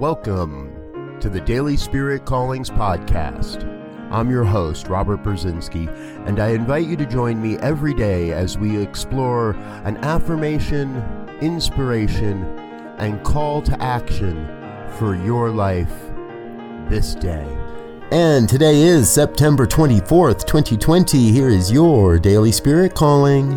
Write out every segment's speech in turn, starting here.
Welcome to the Daily Spirit Callings Podcast. I'm your host, Robert Brzezinski, and I invite you to join me every day as we explore an affirmation, inspiration, and call to action for your life this day. And today is September 24th, 2020. Here is your Daily Spirit Calling.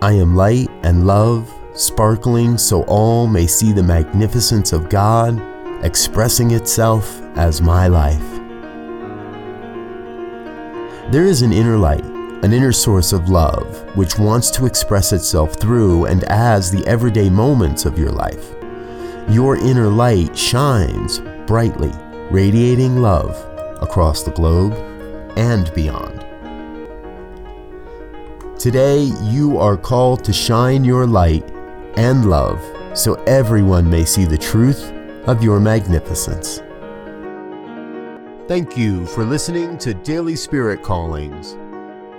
I am light and love sparkling so all may see the magnificence of God expressing itself as my life. There is an inner light, an inner source of love, which wants to express itself through and as the everyday moments of your life. Your inner light shines brightly, radiating love across the globe and beyond. Today, you are called to shine your light and love so everyone may see the truth of your magnificence. Thank you for listening to Daily Spirit Callings.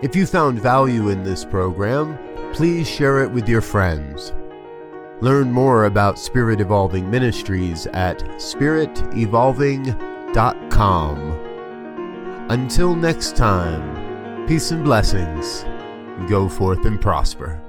If you found value in this program, please share it with your friends. Learn more about Spirit Evolving Ministries at spiritevolving.com. Until next time, peace and blessings. Go forth and prosper.